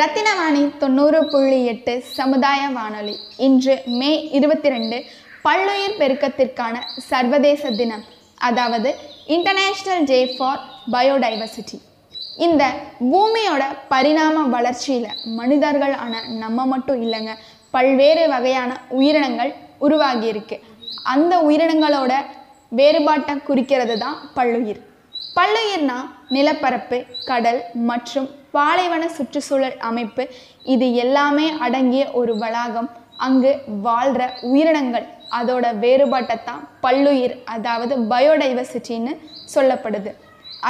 ரத்தினவாணி தொண்ணூறு புள்ளி எட்டு சமுதாய வானொலி. இன்று மே இருபத்தி ரெண்டு பல்லுயிர் பெருக்கத்திற்கான சர்வதேச தினம். அதாவது இன்டர்நேஷ்னல் டே ஃபார் பயோடைவர்சிட்டி இந்த பூமியோட பரிணாம வளர்ச்சியில் மனிதர்கள் நம்ம மட்டும் இல்லைங்க பல்வேறு வகையான உயிரினங்கள் உருவாகியிருக்கு அந்த உயிரினங்களோட வேறுபாட்டை குறிக்கிறது தான் பல்லுயிர். பல்லுயிர்னா நிலப்பரப்பு கடல் மற்றும் பாலைவன சுற்றுச்சூழல் அமைப்பு. இது எல்லாமே அடங்கிய ஒரு வளாகம். அங்கு வாழ்கிற உயிரினங்கள் அதோட வேறுபாட்டை தான் பல்லுயிர் அதாவது பயோடைவர்சிட்டின்னு சொல்லப்படுது.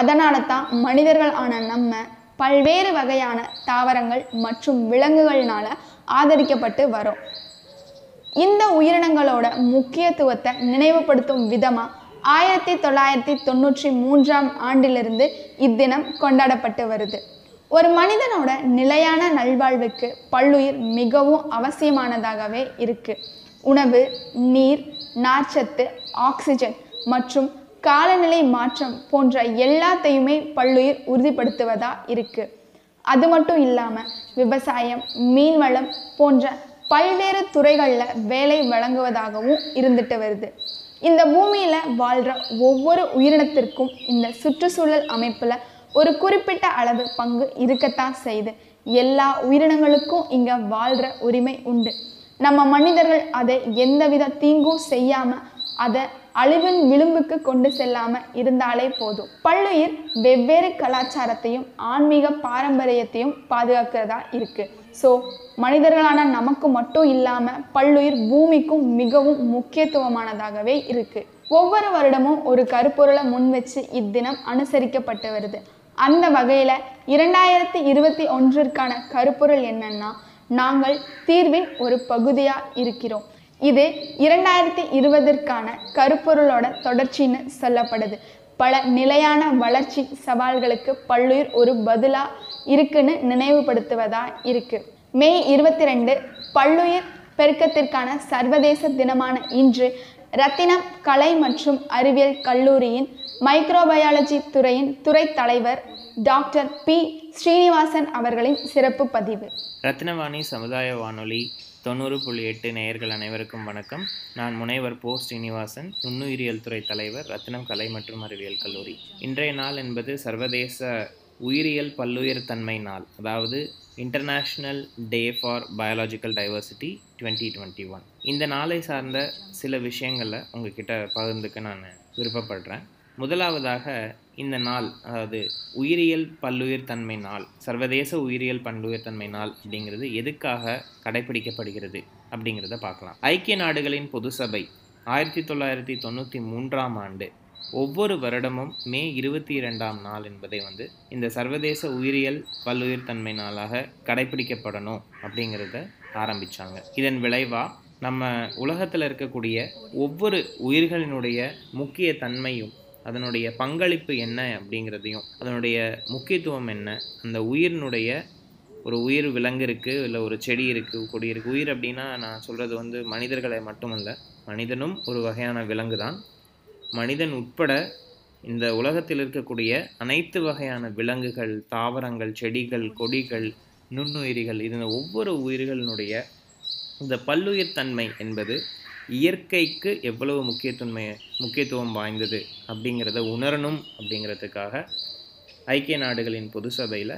அதனால தான் மனிதர்கள் ஆன நம்ம பல்வேறு வகையான தாவரங்கள் மற்றும் விலங்குகள்னால ஆதரிக்கப்பட்டு வரோம். இந்த உயிரினங்களோட முக்கியத்துவத்தை நினைவுபடுத்தும் விதமாக ஆயிரத்தி தொள்ளாயிரத்தி தொண்ணூற்றி மூன்றாம் ஆண்டிலிருந்து இத்தினம் கொண்டாடப்பட்டு வருது. ஒரு மனிதனோட நிலையான நல்வாழ்வுக்கு பல்லுயிர் மிகவும் அவசியமானதாகவே இருக்கு. உணவு நீர் நார்ச்சத்து ஆக்சிஜன் மற்றும் காலநிலை மாற்றம் போன்ற எல்லாத்தையுமே பல்லுயிர் உறுதிப்படுத்துவதா இருக்கு. அது மட்டும் இல்லாமல் விவசாயம் மீன்வளம் போன்ற பல்வேறு துறைகளில் வேலை வழங்குவதாகவும் இருந்துட்டு வருது. இந்த பூமியில் வாழ்கிற ஒவ்வொரு உயிரினத்திற்கும் இந்த சுற்றுச்சூழல் அமைப்பில் ஒரு குறிப்பிட்ட அளவு பங்கு இருக்கத்தான் செய்யுது. எல்லா உயிரினங்களுக்கும் இங்கே வாழ்கிற உரிமை உண்டு. நம்ம மனிதர்கள் அதை எந்தவித தீங்கும் செய்யாமல் அதை அழிவின் விளிம்புக்கு கொண்டு செல்லாமல் இருந்தாலே போதும். பல்லுயிர் வெவ்வேறு கலாச்சாரத்தையும் ஆன்மீக பாரம்பரியத்தையும் பாதுகாக்கிறதா இருக்குது ஸோ மனிதர்களான நமக்கு மட்டும் இல்லாமல் பல்லுயிர் பூமிக்கும் மிகவும் முக்கியத்துவமானதாகவே இருக்கு. ஒவ்வொரு வருடமும் ஒரு கருப்பொருளை முன் வச்சு இத்தினம் அனுசரிக்கப்பட்டு வருது. அந்த வகையில் இரண்டாயிரத்தி இருபத்தி ஒன்றிற்கான கருப்பொருள் என்னன்னா நாங்கள் தீர்வின் ஒரு பகுதியாக இருக்கிறோம். இது இரண்டாயிரத்தி இருபதற்கான கருப்பொருளோட தொடர்ச்சின்னு சொல்லப்படுது. பல நிலையான வளர்ச்சி சவால்களுக்கு பல்லுயிர் ஒரு பதிலாக இருக்குன்னு நினைவுபடுத்துவதா இருக்குது மே இருபத்தி ரெண்டு பல்லுயிர் பெருக்கத்திற்கான சர்வதேச தினமான இன்று ரத்தினம் கலை மற்றும் அறிவியல் கல்லூரியின் மைக்ரோபயாலஜி துறையின் துறை தலைவர் டாக்டர் பி ஸ்ரீனிவாசன் அவர்களின் சிறப்பு பதிவு. ரத்னவாணி சமுதாய வானொலி தொண்ணூறு புள்ளி எட்டு நேயர்கள் அனைவருக்கும் வணக்கம். நான் முனைவர் போ ஸ்ரீனிவாசன் நுண்ணுயிரியல் துறை தலைவர் ரத்னம் கலை மற்றும் அறிவியல் கல்லூரி. இன்றைய நாள் என்பது சர்வதேச உயிரியல் பல்லுயிர் தன்மை நாள் அதாவது international day for biological diversity twenty twenty one இந்த நாளை சார்ந்த சில விஷயங்களை உங்ககிட்ட பகிர்ந்துக்க நான் விருப்பப்படுறேன். முதலாவதாக இந்த நாள் அதாவது உயிரியல் பல்லுயிர் தன்மை நாள் சர்வதேச உயிரியல் பல்லுயிர் தன்மை நாள் அப்படிங்கிறது எதுக்காக கடைபிடிக்கப்படுகிறது அப்படிங்கிறத பார்க்கலாம். ஐக்கிய நாடுகளின் பொது சபை ஆயிரத்தி தொள்ளாயிரத்தி தொண்ணூற்றி மூன்றாம் ஆண்டு ஒவ்வொரு வருடமும் மே இருபத்தி இரண்டாம் நாள் என்பதை வந்து இந்த சர்வதேச உயிரியல் பல்லுயிர் தன்மை நாளாக கடைபிடிக்கப்படணும் அப்படிங்கிறத ஆரம்பித்தாங்க இதன் விளைவாக நம்ம உலகத்தில் இருக்கக்கூடிய ஒவ்வொரு உயிர்களினுடைய முக்கிய தன்மையும் அதனுடைய பங்களிப்பு என்ன அப்படிங்கிறதையும் அதனுடைய முக்கியத்துவம் என்ன அந்த உயிரினுடைய ஒரு உயிர் விலங்கு இருக்குது இல்லை ஒரு செடி இருக்குது கொடி இருக்குது உயிர் அப்படின்னா நான் சொல்கிறது வந்து மனிதர்களை மட்டுமல்ல மனிதனும் ஒரு வகையான விலங்கு தான் மனிதன் உட்பட இந்த உலகத்தில் இருக்கக்கூடிய அனைத்து வகையான விலங்குகள் தாவரங்கள் செடிகள் கொடிகள் நுண்ணுயிரிகள் இது ஒவ்வொரு உயிர்களினுடைய இந்த பல்லுயிர் தன்மை என்பது இயற்கைக்கு எவ்வளவு முக்கியத்துவமை முக்கியத்துவம் வாய்ந்தது அப்படிங்கிறத உணரணும் அப்படிங்கிறதுக்காக ஐக்கிய நாடுகளின் பொது சபையில்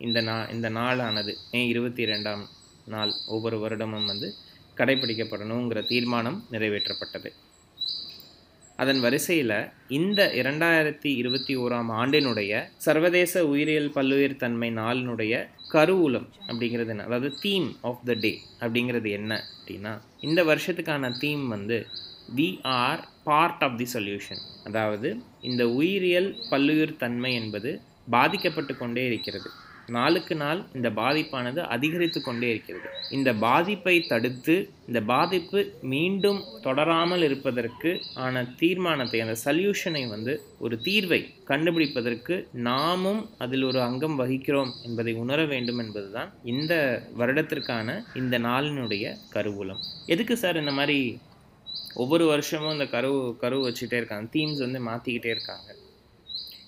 இந்த நா இந்த நாளானது மே இருபத்தி ரெண்டாம் நாள் ஒவ்வொரு வருடமும் வந்து கடைபிடிக்கப்படணுங்கிற தீர்மானம் நிறைவேற்றப்பட்டது. அதன் வரிசையில் இந்த இரண்டாயிரத்தி இருபத்தி ஓராம் ஆண்டினுடைய சர்வதேச உயிரியல் பல்லுயிர் தன்மை நாளினுடைய கருவூலம் அப்படிங்கிறது என்ன? அதாவது தீம் ஆஃப் த டே அப்படிங்கிறது என்ன அப்படின்னா இந்த வருஷத்துக்கான தீம் வந்து we are part of the solution அதாவது இந்த உயிரியல் பல்லுயிர் தன்மை என்பது பாதிக்கப்பட்டு கொண்டே இருக்கிறது. நாளுக்கு நாள் இந்த பாதிப்பானது அதிகரித்து கொண்டே இருக்கிறது. இந்த பாதிப்பை தடுத்து இந்த பாதிப்பு மீண்டும் தொடராமல் இருப்பதற்கு ஆன தீர்மானத்தை அந்த சல்யூஷனை வந்து ஒரு தீர்வை கண்டுபிடிப்பதற்கு நாமும் அதில் ஒரு அங்கம் வகிக்கிறோம் என்பதை உணர வேண்டும் என்பதுதான் இந்த வருடத்திற்கான இந்த நாளினுடைய கருவூலம். எதுக்கு சார் இந்த மாதிரி ஒவ்வொரு வருஷமும் இந்த கரு கரு வச்சுட்டே இருக்காங்க? தீம்ஸ் வந்து மாற்றிக்கிட்டே இருக்காங்க.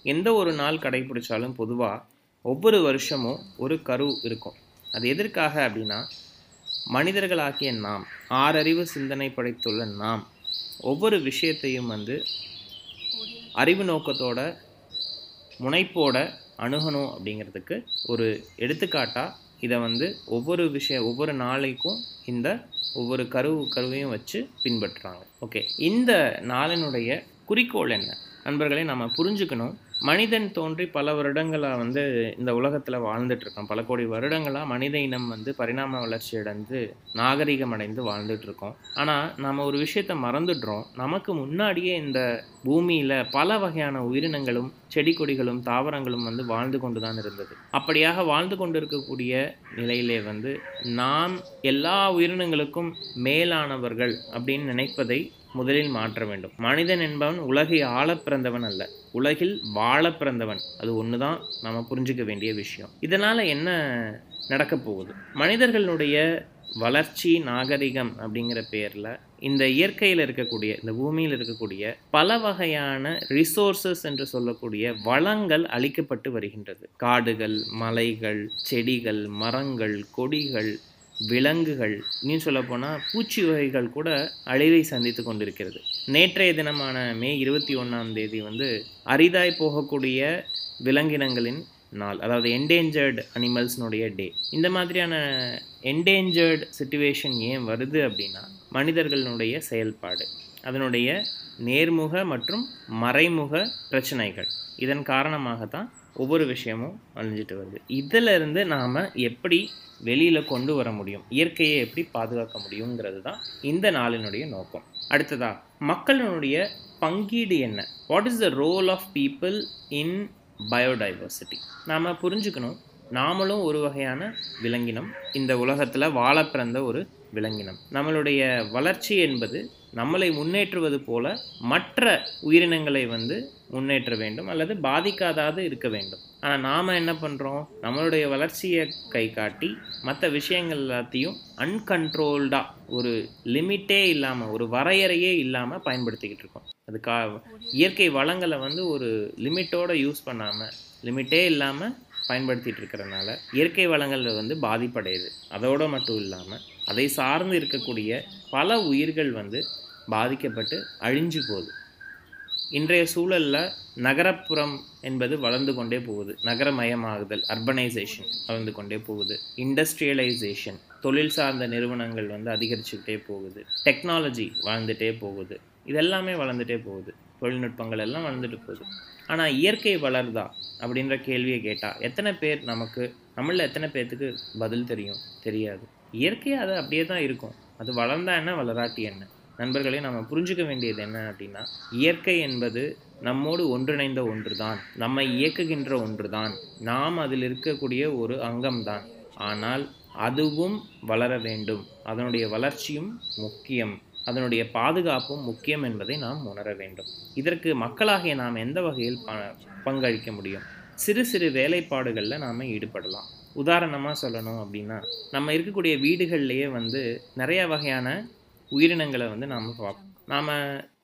எந்த ஒரு நாள் கடைபிடிச்சாலும் பொதுவாக ஒவ்வொரு வருஷமும் ஒரு கரு இருக்கும். அது எதற்காக அப்படின்னா மனிதர்களாகிய நாம் ஆறறிவு சிந்தனை படைத்துள்ள நாம் ஒவ்வொரு விஷயத்தையும் வந்து அறிவு நோக்கத்தோட முனைப்போட அணுகணும் அப்படிங்கிறதுக்கு ஒரு எடுத்துக்காட்டாக இதை வந்து ஒவ்வொரு விஷயம் ஒவ்வொரு நாளைக்கும் இந்த ஒவ்வொரு கரு கருவையும் வச்சு பின்பற்றுறாங்க. ஓகே. இந்த நாளினுடைய குறிக்கோள் என்ன? நண்பர்களே நம்ம புரிஞ்சுக்கணும். மனிதன் தோன்றி பல வருடங்களாக வந்து இந்த உலகத்தில் வாழ்ந்துட்டு இருக்கோம் பல கோடி வருடங்களாக மனித இனம் வந்து பரிணாம வளர்ச்சி அடைந்து நாகரிகம் அடைந்து வாழ்ந்துட்டுருக்கோம். ஆனால் நம்ம ஒரு விஷயத்த மறந்துடுறோம். நமக்கு முன்னாடியே இந்த பூமியில் பல வகையான உயிரினங்களும் செடி கொடிகளும் தாவரங்களும் வந்து வாழ்ந்து கொண்டு தான் இருந்தது. அப்படியாக வாழ்ந்து கொண்டு இருக்கக்கூடிய நிலையிலே வந்து நாம் எல்லா உயிரினங்களுக்கும் மேலானவர்கள் அப்படின்னு நினைப்பதை முதலில் மாற்ற வேண்டும். மனிதன் என்பவன் உலகை ஆள பிறந்தவன் அல்ல. உலகில் வாழ பிறந்தவன். அது ஒன்று தான் நம்ம புரிஞ்சுக்க வேண்டிய விஷயம். இதனால் என்ன நடக்க போகுது? மனிதர்களுடைய வளர்ச்சி நாகரிகம் அப்படிங்கிற பேரில் இந்த இயற்கையில் இருக்கக்கூடிய இந்த பூமியில் இருக்கக்கூடிய பல வகையான ரிசோர்சஸ் என்று சொல்லக்கூடிய வளங்கள் அளிக்கப்பட்டு வருகின்றது. காடுகள் மலைகள் செடிகள் மரங்கள் கொடிகள் விலங்குகள் இன்னும் சொல்லப்போனால் பூச்சி வகைகள் கூட அழிவை சந்தித்து கொண்டிருக்கிறது. நேற்றைய தினமான மே இருபத்தி ஒன்றாம் தேதி வந்து அரிதாய் போகக்கூடிய விலங்கினங்களின் நாள் அதாவது என்டேஞ்சர்டு அனிமல்ஸ்னுடைய டே இந்த மாதிரியான என்டேஞ்சர்டு சுச்சுவேஷன் ஏன் வருது அப்படின்னா மனிதர்களுடைய செயல்பாடு அதனுடைய நேர்முக மற்றும் மறைமுக பிரச்சனைகள். இதன் காரணமாக தான் ஒவ்வொரு விஷயமும் அழிஞ்சிட்டு வருது. இதிலிருந்து நாம் எப்படி வெளியில் கொண்டு வர முடியும்? இயற்கையை எப்படி பாதுகாக்க முடியுங்கிறது தான் இந்த நாளினுடைய நோக்கம். அடுத்ததா மக்களினுடைய பங்கீடு என்ன? What is the role of people in biodiversity நாம் புரிஞ்சுக்கணும். நாமளும் ஒரு வகையான விலங்கினம். இந்த உலகத்தில் வாழ பிறந்த ஒரு விலங்கினம். நம்மளுடைய வளர்ச்சி என்பது நம்மளை முன்னேற்றுவது போல மற்ற உயிரினங்களை வந்து முன்னேற்ற வேண்டும் அல்லது பாதிக்காதாவது இருக்க வேண்டும். ஆனால் நாம் என்ன பண்ணுறோம் நம்மளுடைய வளர்ச்சியை கை காட்டி மற்ற விஷயங்கள் எல்லாத்தையும் அன்கண்ட்ரோல்டாக ஒரு லிமிட்டே இல்லாமல் ஒரு வரையறையே இல்லாமல் பயன்படுத்திக்கிட்டு இருக்கோம். அது கா இயற்கை வளங்களை வந்து ஒரு லிமிட்டோட யூஸ் பண்ணாமல் லிமிட்டே இல்லாமல் பயன்படுத்திட்டு இருக்கிறனால இயற்கை வளங்கள் வந்து பாதிப்படையுது. அதோடு மட்டும் இல்லாமல் அதை சார்ந்து இருக்கக்கூடிய பல உயிர்கள் வந்து பாதிக்கப்பட்டு அழிஞ்சு போகுது. இன்றைய சூழலில் நகரப்புறம் என்பது வளர்ந்து கொண்டே போகுது. நகரமயமாகுதல் அர்பனைசேஷன் வளர்ந்து கொண்டே போகுது. இண்டஸ்ட்ரியலைசேஷன் தொழில் சார்ந்த நிறுவனங்கள் வந்து அதிகரிச்சுக்கிட்டே போகுது. டெக்னாலஜி வளர்ந்துட்டே போகுது. இதெல்லாமே வளர்ந்துட்டே போகுது. தொழில்நுட்பங்கள் எல்லாம் வளர்ந்துட்டு போகுது. ஆனால் இயற்கை வளருதா அப்படின்ற கேள்வியை கேட்டால் எத்தனை பேர் நமக்கு நம்மளில் எத்தனை பேர்த்துக்கு பதில் தெரியும்? தெரியாது. இயற்கையாக அது அப்படியே தான் இருக்கும். அது வளர்ந்தா என்ன வளராட்டி என்ன? நண்பர்களே நம்ம புரிஞ்சுக்க வேண்டியது என்ன அப்படின்னா இயற்கை என்பது நம்மோடு ஒன்றிணைந்த ஒன்று தான் நம்மை இயக்குகின்ற ஒன்று தான் நாம் அதில் இருக்கக்கூடிய ஒரு அங்கம்தான். ஆனால் அதுவும் வளர வேண்டும். அதனுடைய வளர்ச்சியும் முக்கியம். அதனுடைய பாதுகாப்பும் முக்கியம் என்பதை நாம் உணர வேண்டும். இதற்கு மக்களாகிய நாம் எந்த வகையில் ப பங்களிக்க முடியும்? சிறு சிறு வேலைப்பாடுகளில் நாம் ஈடுபடலாம். உதாரணமாக சொல்லணும் அப்படின்னா நம்ம இருக்கக்கூடிய வீடுகள்லேயே வந்து நிறைய வகையான உயிரினங்களை வந்து நாம் பார்ப்போம் நாம்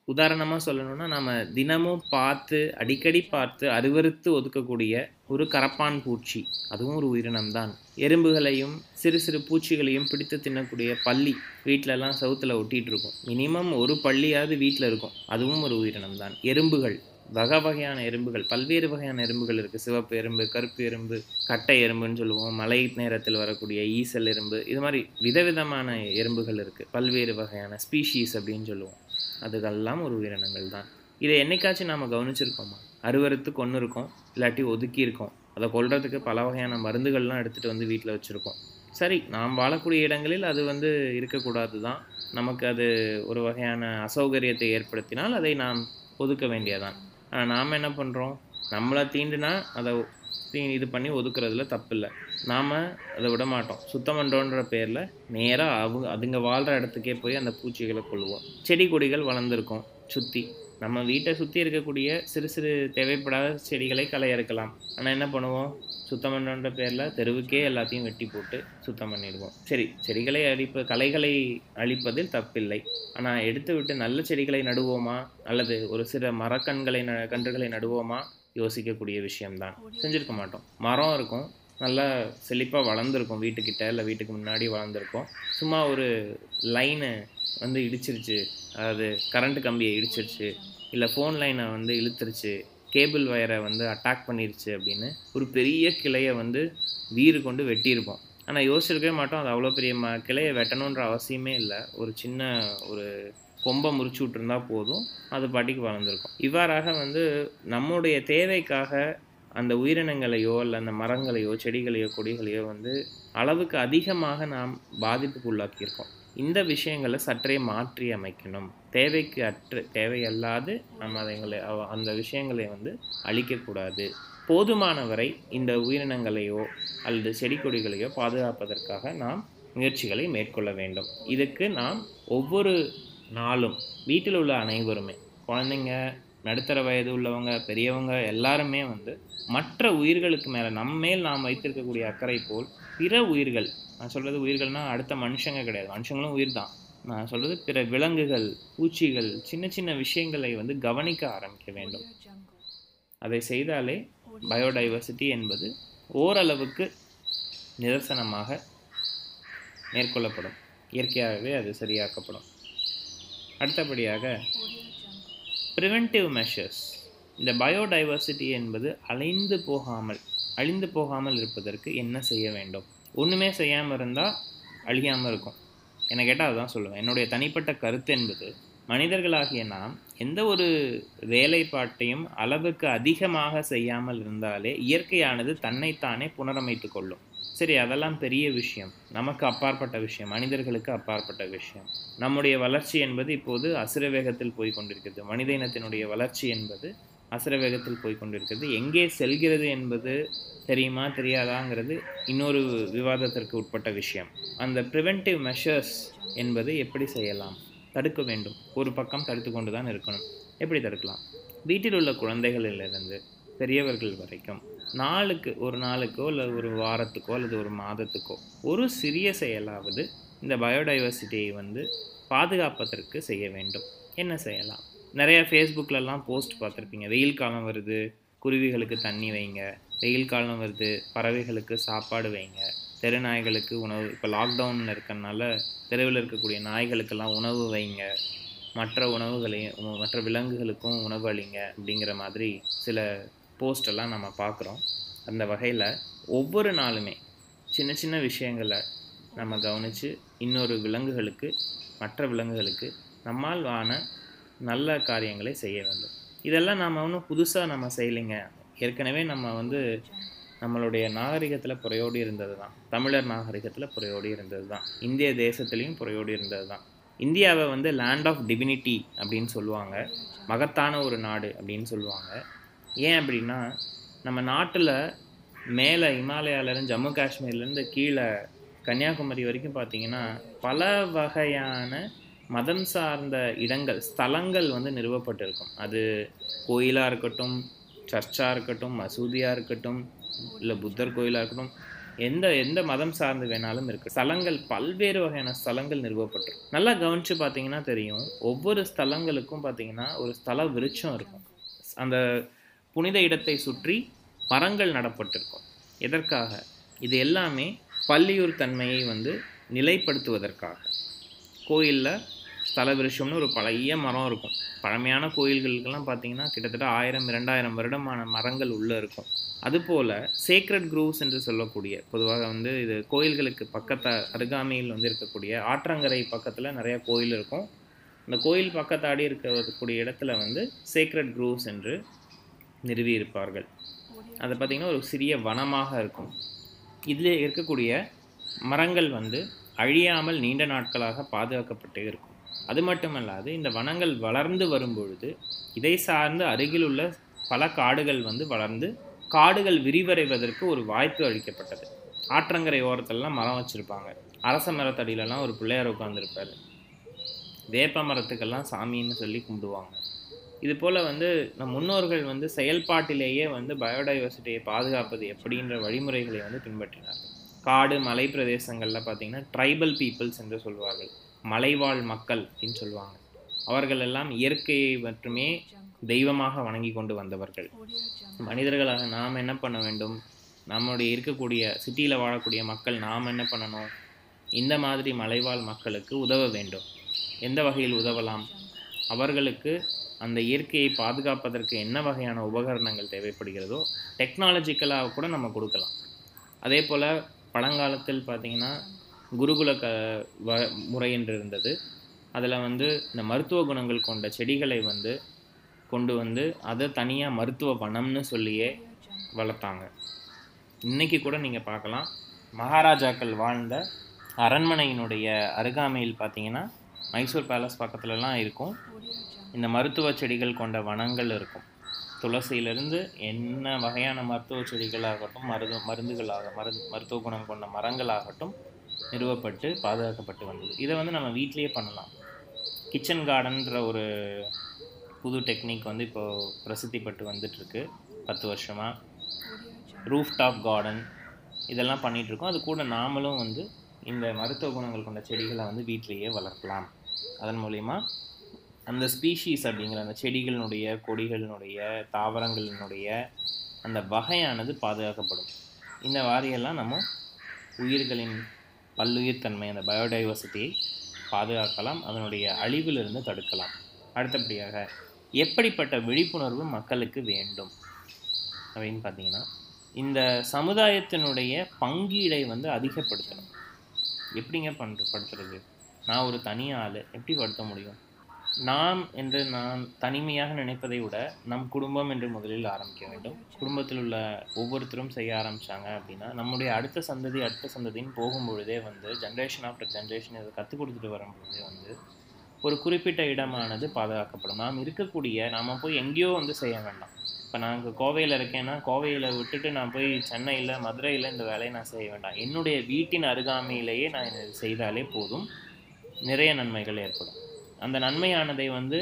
உதாரணமாக சொல்லணும்னா நாம் தினமும் பார்த்து அடிக்கடி பார்த்து அருவறுத்து ஒதுக்கக்கூடிய ஒரு கரப்பான் பூச்சி. அதுவும் ஒரு உயிரினம் தான் எறும்புகளையும் சிறு சிறு பூச்சிகளையும் பிடித்து தின்னக்கூடிய பள்ளி வீட்டிலலாம் சவுத்தில் ஒட்டிகிட்டு இருக்கும். மினிமம் ஒரு பள்ளியாவது வீட்டில் இருக்கும். அதுவும் ஒரு உயிரினம் தான் எறும்புகள். வகை வகையான எறும்புகள் பல்வேறு வகையான எறும்புகள் இருக்குது சிவப்பு எறும்பு கருப்பு எறும்பு கட்டை எறும்புன்னு சொல்லுவோம். மழை நேரத்தில் வரக்கூடிய ஈசல் எறும்பு. இது மாதிரி விதவிதமான எறும்புகள் இருக்குது பல்வேறு வகையான ஸ்பீஷீஸ் அப்படின்னு சொல்லுவோம். அதுகெல்லாம் ஒரு உயிரினங்கள் தான். இதை என்னைக்காச்சும் நாம் கவனிச்சிருக்கோமா? அறுவறுத்து கொன்று இருக்கோம். இல்லாட்டி ஒதுக்கியிருக்கோம் அதை கொல்றதுக்கு பல வகையான மருந்துகள்லாம் எடுத்துகிட்டு வந்து வீட்டில் வச்சுருக்கோம். சரி நாம் வாழக்கூடிய இடங்களில் அது வந்து இருக்கக்கூடாது தான். நமக்கு அது ஒரு வகையான அசௌகரியத்தை ஏற்படுத்தினால் அதை நாம் ஒதுக்க வேண்டியதான் ஆனால் நாம் என்ன பண்ணுறோம் நம்மளை தீண்டுனா அதை தீ இது பண்ணி ஒதுக்குறதுல தப்பு இல்லை நாம் அதை விட மாட்டோம். சுத்தம் பண்ணுறோன்ற பேரில் நேராக அவங்க அதுங்க வாழ்கிற இடத்துக்கே போய் அந்த பூச்சிகளை கொள்வோம் செடி கொடிகள் வளர்ந்துருக்கும். சுற்றி நம்ம வீட்டை சுற்றி இருக்கக்கூடிய சிறு சிறு தேவைப்படாத செடிகளை களை இறக்கலாம் ஆனால் என்ன பண்ணுவோம்? சுத்தம் பண்ணுன்ற பேரில் தெருவுக்கே எல்லாத்தையும் வெட்டி போட்டு சுத்தம் பண்ணிடுவோம். சரி செடிகளை அழிப்ப களைகளை அழிப்பதில் தப்பில்லை. ஆனால் எடுத்து விட்டு நல்ல செடிகளை நடுவோமா? அல்லது ஒரு சில மரக்கண்களை ந கன்றுகளை நடுவோமா? யோசிக்கக்கூடிய விஷயம்தான். செஞ்சுருக்க மாட்டோம். மரம் இருக்கும். நல்லா செழிப்பாக வளர்ந்துருக்கும். வீட்டுக்கிட்ட இல்லை வீட்டுக்கு முன்னாடி வளர்ந்துருக்கும். சும்மா ஒரு லைனை வந்து இடிச்சிருச்சு. அதாவது கரண்ட்டு கம்பியை இடிச்சிருச்சு. இல்லை ஃபோன் லைனை வந்து இழுத்துருச்சு. கேபிள் வயரை வந்து அட்டாக் பண்ணிருச்சு அப்படின்னு ஒரு பெரிய கிளையை வந்து வீறு கொண்டு வெட்டியிருப்போம். ஆனால் யோசிச்சிருக்கவே மாட்டோம். அது அவ்வளோ பெரிய ம கிளையை வெட்டணுன்ற அவசியமே இல்லை. ஒரு சின்ன ஒரு கொம்பை முறிச்சு விட்டுருந்தா போதும். அது பாட்டிக்கு வளர்ந்துருக்கும். இவ்வாறாக வந்து நம்முடைய தேவைக்காக அந்த உயிரினங்களையோ இல்லை அந்த மரங்களையோ செடிகளையோ கொடிகளையோ வந்து அளவுக்கு அதிகமாக நாம் பாதிப்புக்கு உள்ளாக்கியிருக்கோம் இந்த விஷயங்களை சற்றே மாற்றி அமைக்கணும். தேவைக்கு அற்று தேவையல்லாது நம்ம அதைங்களை அவ- அந்த விஷயங்களை வந்து அழிக்கக்கூடாது. போதுமான வரை இந்த உயிரினங்களையோ அல்லது செடி கொடிகளையோ பாதுகாப்பதற்காக நாம் முயற்சிகளை மேற்கொள்ள வேண்டும். இதுக்கு நாம் ஒவ்வொரு நாளும் வீட்டில் உள்ள அனைவருமே குழந்தைங்க நடுத்தர வயது உள்ளவங்க பெரியவங்க எல்லாருமே வந்து மற்ற உயிர்களுக்கு மேலே நம்ம மேல் நாம் வைத்திருக்கக்கூடிய அக்கறை போல் பிற உயிர்கள் நான் சொல்கிறது உயிர்கள்னா அடுத்த மனுஷங்க கிடையாது. மனுஷங்களும் உயிர் தான் நான் சொல்கிறது பிற விலங்குகள் பூச்சிகள் சின்ன சின்ன விஷயங்களை வந்து கவனிக்க ஆரம்பிக்க வேண்டும். அதை செய்தாலே பயோடைவர்சிட்டி என்பது ஓரளவுக்கு நிதர்சனமாக மேற்கொள்ளப்படும். இயற்கையாகவே அது சரியாக்கப்படும். அடுத்தபடியாக ப்ரிவென்டிவ் மெஷர்ஸ் இந்த பயோடைவர்சிட்டி என்பது அலைந்து போகாமல் அழிந்து போகாமல் இருப்பதற்கு என்ன செய்ய வேண்டும்? ஒன்றுமே செய்யாமல் இருந்தால் அழியாமல் இருக்கும். என்னை கேட்டால் அதுதான் சொல்லுவேன். என்னுடைய தனிப்பட்ட கருத்து என்பது மனிதர்களாகிய நாம் எந்த ஒரு வேலைப்பாட்டையும் அளவுக்கு அதிகமாக செய்யாமல் இருந்தாலே இயற்கையானது தன்னைத்தானே புனரமைத்து கொள்ளும். சரி அதெல்லாம் பெரிய விஷயம். நமக்கு அப்பாற்பட்ட விஷயம் மனிதர்களுக்கு அப்பாற்பட்ட விஷயம். நம்முடைய வளர்ச்சி என்பது இப்போது அசுர வேகத்தில் போய் கொண்டிருக்கிறது. மனித இனத்தினுடைய வளர்ச்சி என்பது அசுர வேகத்தில் போய் கொண்டிருக்கிறது. எங்கே செல்கிறது என்பது தெரியுமா தெரியாதாங்கிறது இன்னொரு விவாதத்திற்கு உட்பட்ட விஷயம். அந்த ப்ரிவென்டிவ் மெஷர்ஸ் என்பது எப்படி செய்யலாம்? தடுக்க வேண்டும். ஒரு பக்கம் தடுத்து கொண்டு தான் இருக்கணும். எப்படி தடுக்கலாம்? வீட்டில் உள்ள குழந்தைகளிலிருந்து பெரியவர்கள் வரைக்கும். நாளுக்கு ஒரு நாளுக்கோ இல்லை ஒரு வாரத்துக்கோ அல்லது ஒரு மாதத்துக்கோ ஒரு சிறிய செயலாவது இந்த பயோடைவர்சிட்டியை வந்து பாதுகாப்பதற்கு செய்ய வேண்டும். என்ன செய்யலாம்? நிறைய ஃபேஸ்புக்கிலலாம் போஸ்ட் பார்த்துருப்பீங்க. வெயில் காலம் வருது குருவிகளுக்கு தண்ணி வைங்க. வெயில் காலம் வருது பறவைகளுக்கு சாப்பாடு வைங்க. தெரு நாய்களுக்கு உணவு இப்போ லாக்டவுனில் இருக்கறனால தெருவில் இருக்கக்கூடிய நாய்களுக்கெல்லாம் உணவு வைங்க. மற்ற உணவுகளையும் மற்ற விலங்குகளுக்கும் உணவு அளிங்க அப்படிங்கிற மாதிரி சில போஸ்ட் எல்லாம் நம்ம பார்க்குறோம். அந்த வகையில் ஒவ்வொரு நாளுமே சின்ன சின்ன விஷயங்களை நம்ம கவனித்து இன்னொரு விலங்குகளுக்கு மற்ற விலங்குகளுக்கு நம்மால் ஆன நல்ல காரியங்களை செய்ய வேண்டும். இதெல்லாம் நாம் ஒன்றும் புதுசாக நம்ம செய்யலைங்க. ஏற்கனவே நம்ம வந்து நம்மளுடைய நாகரிகத்தில் புறையோடி இருந்தது தான். தமிழர் நாகரிகத்தில் புறையோடி இருந்தது தான். இந்திய தேசத்துலேயும் புறையோடி இருந்தது தான். இந்தியாவை வந்து லேண்ட் ஆஃப் டிவினிட்டி அப்படின்னு சொல்லுவாங்க. மகத்தான ஒரு நாடு அப்படின்னு சொல்லுவாங்க. ஏன் அப்படின்னா நம்ம நாட்டில் மேலே இமாலயாவிலேருந்து ஜம்மு காஷ்மீர்லேருந்து கீழே கன்னியாகுமரி வரைக்கும் பார்த்தீங்கன்னா பல வகையான மதம் சார்ந்த இடங்கள் ஸ்தலங்கள் வந்து நிறுவப்பட்டிருக்கும். அது கோயிலாக இருக்கட்டும் சர்ச்சாக இருக்கட்டும் மசூதியாக இருக்கட்டும் இல்லை புத்தர் கோயிலாக இருக்கட்டும் எந்த எந்த மதம் சார்ந்து வேணாலும் இருக்கு. ஸ்தலங்கள் பல்வேறு வகையான ஸ்தலங்கள் நிறுவப்பட்டிருக்கும். நல்லா கவனிச்சு பார்த்தீங்கன்னா தெரியும் ஒவ்வொரு ஸ்தலங்களுக்கும் பார்த்தீங்கன்னா ஒரு ஸ்தல விருட்சம் இருக்கும். அந்த புனித இடத்தை சுற்றி மரங்கள் நடப்பட்டிருக்கும். எதற்காக? இது எல்லாமே பள்ளியூர் தன்மையை வந்து நிலைப்படுத்துவதற்காக. கோயிலில் ஸ்தல விருஷம்னு ஒரு பழைய மரம் இருக்கும். பழமையான கோயில்களுக்கெல்லாம் பார்த்தீங்கன்னா கிட்டத்தட்ட ஆயிரம் இரண்டாயிரம் வருடமான மரங்கள் உள்ளே இருக்கும். அதுபோல் சேக்ரட் குரூவ்ஸ் என்று சொல்லக்கூடிய பொதுவாக வந்து இது கோயில்களுக்கு பக்கத்த அருகாமையில் வந்து இருக்கக்கூடிய ஆற்றங்கரை பக்கத்தில் நிறையா கோயில் இருக்கும். அந்த கோயில் பக்கத்தாடி இருக்கக்கூடிய இடத்துல வந்து சேக்ரட் குரூவ்ஸ் என்று நிறுவியிருப்பார்கள். அதை அது பார்த்திங்கன்னா ஒரு சிறிய வனமாக இருக்கும். இதில் இருக்கக்கூடிய மரங்கள் வந்து அழியாமல் நீண்ட நாட்களாக பாதுகாக்கப்பட்டு இருக்கும். அது மட்டுமல்லாது இந்த வனங்கள் வளர்ந்து வரும்பொழுது இதை சார்ந்து அருகில் உள்ள பல காடுகள் வந்து வளர்ந்து காடுகள் விரிவடைவதற்கு ஒரு வாய்ப்பு அளிக்கப்பட்டது. ஆற்றங்கரை ஓரத்துலலாம் மரம் வச்சுருப்பாங்க. அரச மரத்தடியிலலாம் ஒரு பிள்ளையார் உட்காந்துருப்பார் வேப்ப மரத்துக்கெல்லாம் சாமின்னு சொல்லி கும்பிடுவாங்க. இது போல் வந்து நம் முன்னோர்கள் வந்து செயல்பாட்டிலேயே வந்து பயோடைவர்சிட்டியை பாதுகாப்பது எப்படின்ற வழிமுறைகளை வந்து பின்பற்றினார்கள். காடு மலை பிரதேசங்களில் பார்த்தீங்கன்னா ட்ரைபல் பீப்புள்ஸ் என்று சொல்வார்கள். மலைவாழ் மக்கள் அப்படின்னு சொல்லுவாங்க. அவர்கள் எல்லாம் இயற்கையை மட்டுமே தெய்வமாக வணங்கி கொண்டு வந்தவர்கள். மனிதர்களாக நாம் என்ன பண்ண வேண்டும்? நம்முடைய இருக்கக்கூடிய சிட்டியில் வாழக்கூடிய மக்கள் நாம் என்ன பண்ணணும்? இந்த மாதிரி மலைவாழ் மக்களுக்கு உதவ வேண்டும். எந்த வகையில் உதவலாம்? அவர்களுக்கு அந்த இயற்கையை பாதுகாப்பதற்கு என்ன வகையான உபகரணங்கள் தேவைப்படுகிறதோ டெக்னாலஜிக்கலாக கூட நம்ம கொடுக்கலாம். அதே போல் பழங்காலத்தில் பார்த்திங்கன்னா குருகுல க வ முறை என்று இருந்தது. அதில் வந்து இந்த மருத்துவ குணங்கள் கொண்ட செடிகளை வந்து கொண்டு வந்து அதை தனியாக மருத்துவ வனம்னு சொல்லியே வளர்த்தாங்க. இன்றைக்கி கூட நீங்கள் பார்க்கலாம். மகாராஜாக்கள் வாழ்ந்த அரண்மனையினுடைய அருகாமையில் பார்த்தீங்கன்னா மைசூர் பேலஸ் பக்கத்துலலாம் இருக்கும். இந்த மருத்துவ செடிகள் கொண்ட வனங்கள் இருக்கும். துளசியிலிருந்து என்ன வகையான மருத்துவ செடிகளாகட்டும் மருந்து மருந்துகளாக மருந்து மருத்துவ குணம் கொண்ட மரங்களாகட்டும் நிறுவப்பட்டு பாதுகாக்கப்பட்டு வந்தது. இதை வந்து நம்ம வீட்டிலேயே பண்ணலாம். கிச்சன் கார்டன்ற ஒரு புது டெக்னிக் வந்து இப்போது பிரசித்தி பட்டு வந்துட்டுருக்கு. பத்து வருஷமாக ரூஃப் டாப் கார்டன் இதெல்லாம் பண்ணிகிட்ருக்கோம் அது கூட நாமளும் வந்து இந்த மருத்துவ குணங்கள் கொண்ட செடிகளை வந்து வீட்டிலேயே வளர்க்கலாம். அதன் மூலிமா அந்த ஸ்பீஷீஸ் அப்படிங்கிற அந்த செடிகளினுடைய கொடிகளினுடைய தாவரங்களினுடைய அந்த வகையானது பாதுகாக்கப்படும். இந்த வாரியெல்லாம் நம்ம உயிர்களின் பல்லுயிர் தன்மை அந்த பயோடைவர்சிட்டியை பாதுகாக்கலாம் அதனுடைய அழிவிலிருந்து தடுக்கலாம். அடுத்தபடியாக எப்படிப்பட்ட விழிப்புணர்வு மக்களுக்கு வேண்டும் அப்படின்னு பார்த்தீங்கன்னா இந்த சமுதாயத்தினுடைய பங்கீடை வந்து அதிகப்படுத்தணும். எப்படிங்க பண்ணுற படுத்துறது? நான் ஒரு தனி ஆள் எப்படி படுத்த முடியும்? நாம் என்று நான் தனிமையாக நினைப்பதை விட நம் குடும்பம் என்று முதலில் ஆரம்பிக்க வேண்டும். குடும்பத்தில் உள்ள ஒவ்வொருத்தரும் செய்ய ஆரம்பித்தாங்க அப்படின்னா நம்முடைய அடுத்த சந்ததி அடுத்த சந்ததின்னு போகும்பொழுதே வந்து ஜென்ரேஷன் ஆஃப்டர் ஜென்ரேஷன் இதை கற்றுக் கொடுத்துட்டு வரும்பொழுதே வந்து ஒரு குறிப்பிட்ட இடமானது பாதுகாக்கப்படும். நாம் இருக்கக்கூடிய நாம் போய் எங்கேயோ வந்து செய்ய வேண்டாம். இப்போ நான் இங்கே கோவையில் இருக்கேன்னா கோவையில் விட்டுட்டு நான் போய் சென்னையில் மதுரையில் இந்த வேலையை நான் செய்ய வேண்டாம். என்னுடைய வீட்டின் அருகாமையிலேயே நான் இதை செய்தாலே போதும். நிறைய நன்மைகள் ஏற்படும். அந்த நன்மையானதை வந்து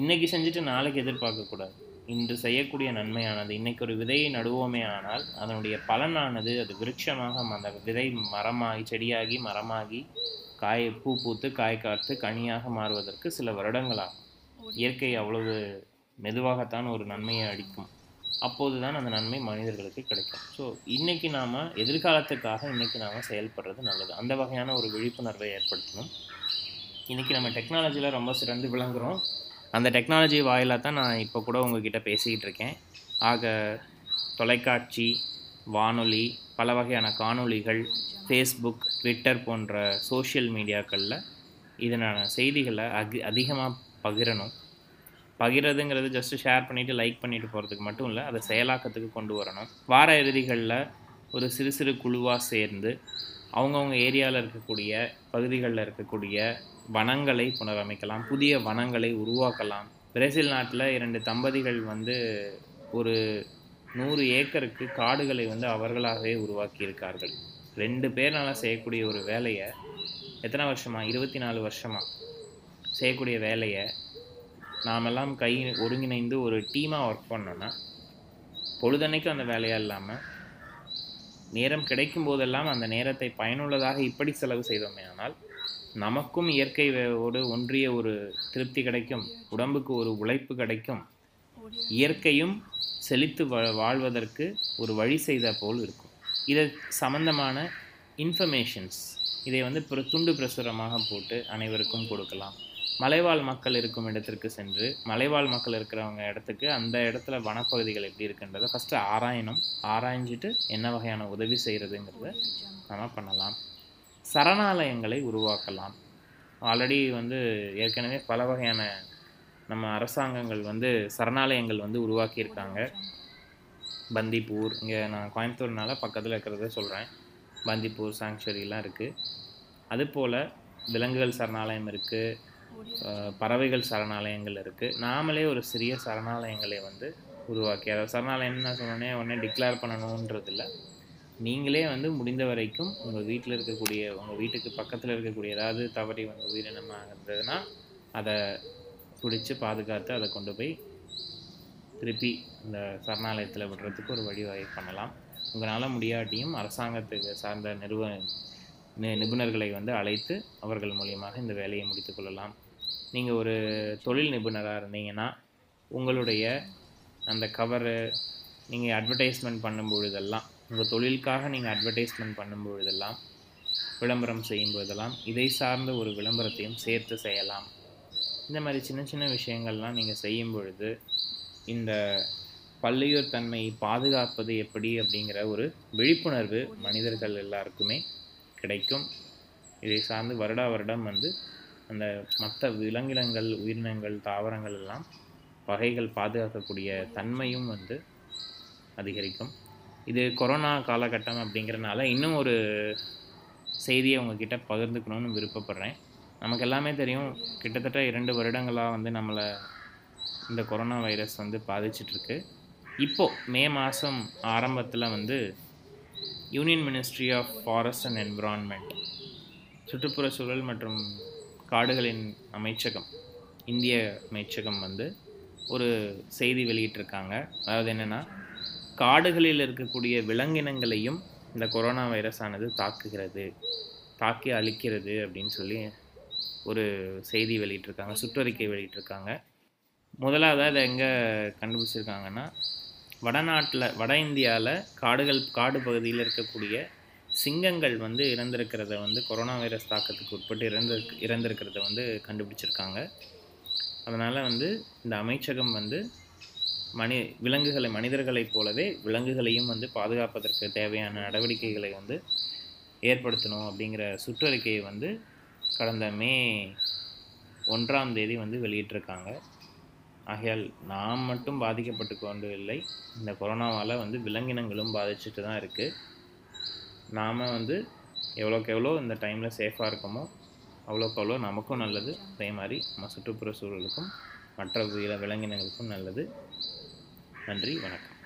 இன்னைக்கு செஞ்சுட்டு நாளைக்கு எதிர்பார்க்கக்கூடாது. இன்று செய்யக்கூடிய நன்மையானது இன்னைக்கு ஒரு விதையை நடுவோமே ஆனால் அதனுடைய பலனானது அது விருட்சமாக அந்த விதை மரமாகி செடியாகி மரமாகி காய் பூ பூத்து காய் காத்து கனியாக மாறுவதற்கு சில வருடங்களாகும். இயற்கை அவ்வளவு மெதுவாகத்தான் ஒரு நன்மையை அடிக்கும் அப்போது தான் அந்த நன்மை மனிதர்களுக்கு கிடைக்கும். ஸோ இன்னைக்கு நாம் எதிர்காலத்துக்காக இன்னைக்கு நாம் செயல்படுறது நல்லது. அந்த வகையான ஒரு விழிப்புணர்வை ஏற்படுத்தணும். இன்றைக்கி நம்ம டெக்னாலஜியில் ரொம்ப சிறந்து விளங்குகிறோம் அந்த டெக்னாலஜி வாயிலாக தான் நான் இப்போ கூட உங்ககிட்ட பேசிக்கிட்டு இருக்கேன். ஆக தொலைக்காட்சி வானொலி பல வகையான காணொளிகள் ஃபேஸ்புக் ட்விட்டர் போன்ற சோஷியல் மீடியாக்களில் இதனான செய்திகளை அதி அதிகமாக பகிரணும். பகிரதுங்கிறது ஜஸ்ட் ஷேர் பண்ணிவிட்டு லைக் பண்ணிவிட்டு போகிறதுக்கு மட்டும் இல்லை அதை செயலாக்கத்துக்கு கொண்டு வரணும். வார இறுதிகளில் ஒரு சிறு சிறு குழுவாக சேர்ந்து அவங்கவுங்க ஏரியாவில் இருக்கக்கூடிய பகுதிகளில் இருக்கக்கூடிய வனங்களை புனரமைக்கலாம் புதிய வனங்களை உருவாக்கலாம். பிரேசில் நாட்டில் இரண்டு தம்பதிகள் வந்து ஒரு நூறு ஏக்கருக்கு காடுகளை வந்து அவர்களாகவே உருவாக்கியிருக்கார்கள். ரெண்டு பேர்னால செய்யக்கூடிய ஒரு வேலையை எத்தனை வருஷமா? இருபத்தி நாலு வருஷமா செய்யக்கூடிய வேலையை நாமெல்லாம் கை ஒருங்கிணைந்து ஒரு டீமாக ஒர்க் பண்ணோன்னா பொழுதன்னைக்கும் அந்த வேலையாக இல்லாமல் நேரம் கிடைக்கும் போதெல்லாம் அந்த நேரத்தை பயனுள்ளதாக இப்படி செலவு செய்தோமே ஆனால் நமக்கும் இயற்கையோடு ஒன்றிய ஒரு திருப்தி கிடைக்கும் உடம்புக்கு ஒரு உழைப்பு கிடைக்கும். இயற்கையும் செழித்து வாழ்வதற்கு ஒரு வழி செய்த போல் இருக்கும். இதை சம்பந்தமான இன்ஃபர்மேஷன்ஸ் இதை வந்து துண்டு பிரசுரமாக போட்டு அனைவருக்கும் கொடுக்கலாம். மலைவாழ் மக்கள் இருக்கும் இடத்திற்கு சென்று மலைவாழ் மக்கள் இருக்கிறவங்க இடத்துக்கு அந்த இடத்துல வனப்பகுதிகள் எப்படி இருக்குன்றதை ஃபஸ்ட்டு ஆராயணும். ஆராய்ஞ்சிட்டு என்ன வகையான உதவி செய்கிறதுங்கிறத நம்ம பண்ணலாம். சரணாலயங்களை உருவாக்கலாம். ஆல்ரெடி வந்து ஏற்கனவே பல வகையான நம்ம அரசாங்கங்கள் வந்து சரணாலயங்கள் வந்து உருவாக்கியிருக்காங்க. பந்திப்பூர் இங்கே நான் கோயம்புத்தூர்னால பக்கத்தில் இருக்கிறத சொல்கிறேன் பந்திப்பூர் சாங்சுவரிலாம் இருக்குது அதுபோல் விலங்குகள் சரணாலயம் இருக்குது பறவைகள் சரணாலயங்கள் இருக்குது நாமளே ஒரு சிறிய சரணாலயங்களை வந்து உருவாக்கி அதாவது சரணாலயம்னு நான் சொன்னோன்னே உடனே டிக்ளேர் பண்ணணுன்றது இல்லை நீங்களே வந்து முடிந்த வரைக்கும் உங்கள் வீட்டில் இருக்கக்கூடிய உங்கள் வீட்டுக்கு பக்கத்தில் இருக்கக்கூடிய ஏதாவது தவறி வந்து உயிரினமாக இருந்ததுன்னா அதை பிடிச்சி பாதுகாத்து அதை கொண்டு போய் திருப்பி இந்த சரணாலயத்தில் விடுறதுக்கு ஒரு வழிவகை பண்ணலாம். உங்களால் முடியாட்டியும் அரசாங்கத்துக்கு சார்ந்த நிறுவன நிபுணர்களை வந்து அழைத்து அவர்கள் மூலியமாக இந்த வேலையை முடித்து கொள்ளலாம். நீங்கள் ஒரு தொழில் நிபுணராக இருந்தீங்கன்னா உங்களுடைய அந்த கவரு நீங்கள் அட்வர்டைஸ்மெண்ட் பண்ணும் பொழுதெல்லாம் உங்கள் தொழிலுக்காக நீங்கள் அட்வர்டைஸ்மெண்ட் பண்ணும் பொழுதெல்லாம் விளம்பரம் செய்யும் போதெல்லாம் இதை சார்ந்த ஒரு விளம்பரத்தையும் சேர்த்து செய்யலாம். இந்த மாதிரி சின்ன சின்ன விஷயங்கள்லாம் நீங்கள் செய்யும் பொழுது இந்த பல்லுயிர் தன்மையை பாதுகாப்பது எப்படி அப்படிங்கிற ஒரு விழிப்புணர்வு மனிதர்கள் எல்லாருக்குமே கிடைக்கும். இதை சார்ந்து வருடா வருடம் வந்து அந்த மற்ற விலங்கினங்கள் உயிரினங்கள் தாவரங்கள் எல்லாம் வகைகள் பாதுகாக்கக்கூடிய தன்மையும் வந்து அதிகரிக்கும். இது கொரோனா காலகட்டம் அப்படிங்கிறனால இன்னும் ஒரு செய்தியை உங்ககிட்ட பகிர்ந்துக்கணும்னு விருப்பப்படுறேன். நமக்கு எல்லாமே தெரியும். கிட்டத்தட்ட இரண்டு வருடங்களாக வந்து நம்மளை இந்த கொரோனா வைரஸ் வந்து பாதிச்சிட்ருக்கு. இப்போது மே மாதம் ஆரம்பத்தில் வந்து union ministry of forest and environment சுற்றுப்புற சூழல் மற்றும் காடுகளின் அமைச்சகம் இந்திய அமைச்சகம் வந்து ஒரு செய்தி வெளியிட்டிருக்காங்க. அதாவது என்னென்னா காடுகளில் இருக்கக்கூடிய விலங்கினங்களையும் இந்த கொரோனா வைரஸ் ஆனது தாக்குகிறது தாக்கி அழிக்கிறது அப்படின்னு சொல்லி ஒரு செய்தி வெளியிட்டிருக்காங்க சுற்றறிக்கை வெளியிட்டிருக்காங்க. முதலாவது இதை எங்கே கண்டுபிடிச்சிருக்காங்கன்னா வடநாட்டில் வட இந்தியாவில் காடுகள் காடு பகுதியில் இருக்கக்கூடிய சிங்கங்கள் வந்து இறந்திருக்கிறத வந்து கொரோனா வைரஸ் தாக்கத்துக்கு உட்பட்டு இறந்து இறந்திருக்கிறத வந்து கண்டுபிடிச்சிருக்காங்க. அதனால் வந்து இந்த அமைச்சகம் வந்து மனி விலங்குகளை மனிதர்களைப் போலவே விலங்குகளையும் வந்து பாதுகாப்பதற்கு தேவையான நடவடிக்கைகளை வந்து ஏற்படுத்தணும் அப்படிங்கிற சுற்றறிக்கையை வந்து கடந்த மே ஒன்றாம் தேதி வந்து வெளியிட்டிருக்காங்க. ஆகையால் நாம் மட்டும் பாதிக்கப்பட்டு கொண்டு இல்லை இந்த கொரோனாவால் வந்து விலங்கினங்களும் பாதிச்சுட்டு தான் இருக்குது நாம் வந்து எவ்வளோக்கு எவ்வளோ இந்த டைமில் சேஃபாக இருக்கோமோ அவ்வளோக்கு அவ்வளோ நமக்கும் நல்லது. அதே மாதிரி நம்ம சுற்றுப்புற சூழலுக்கும் மற்ற விலங்கினங்களுக்கும் நல்லது. நன்றி வணக்கம்.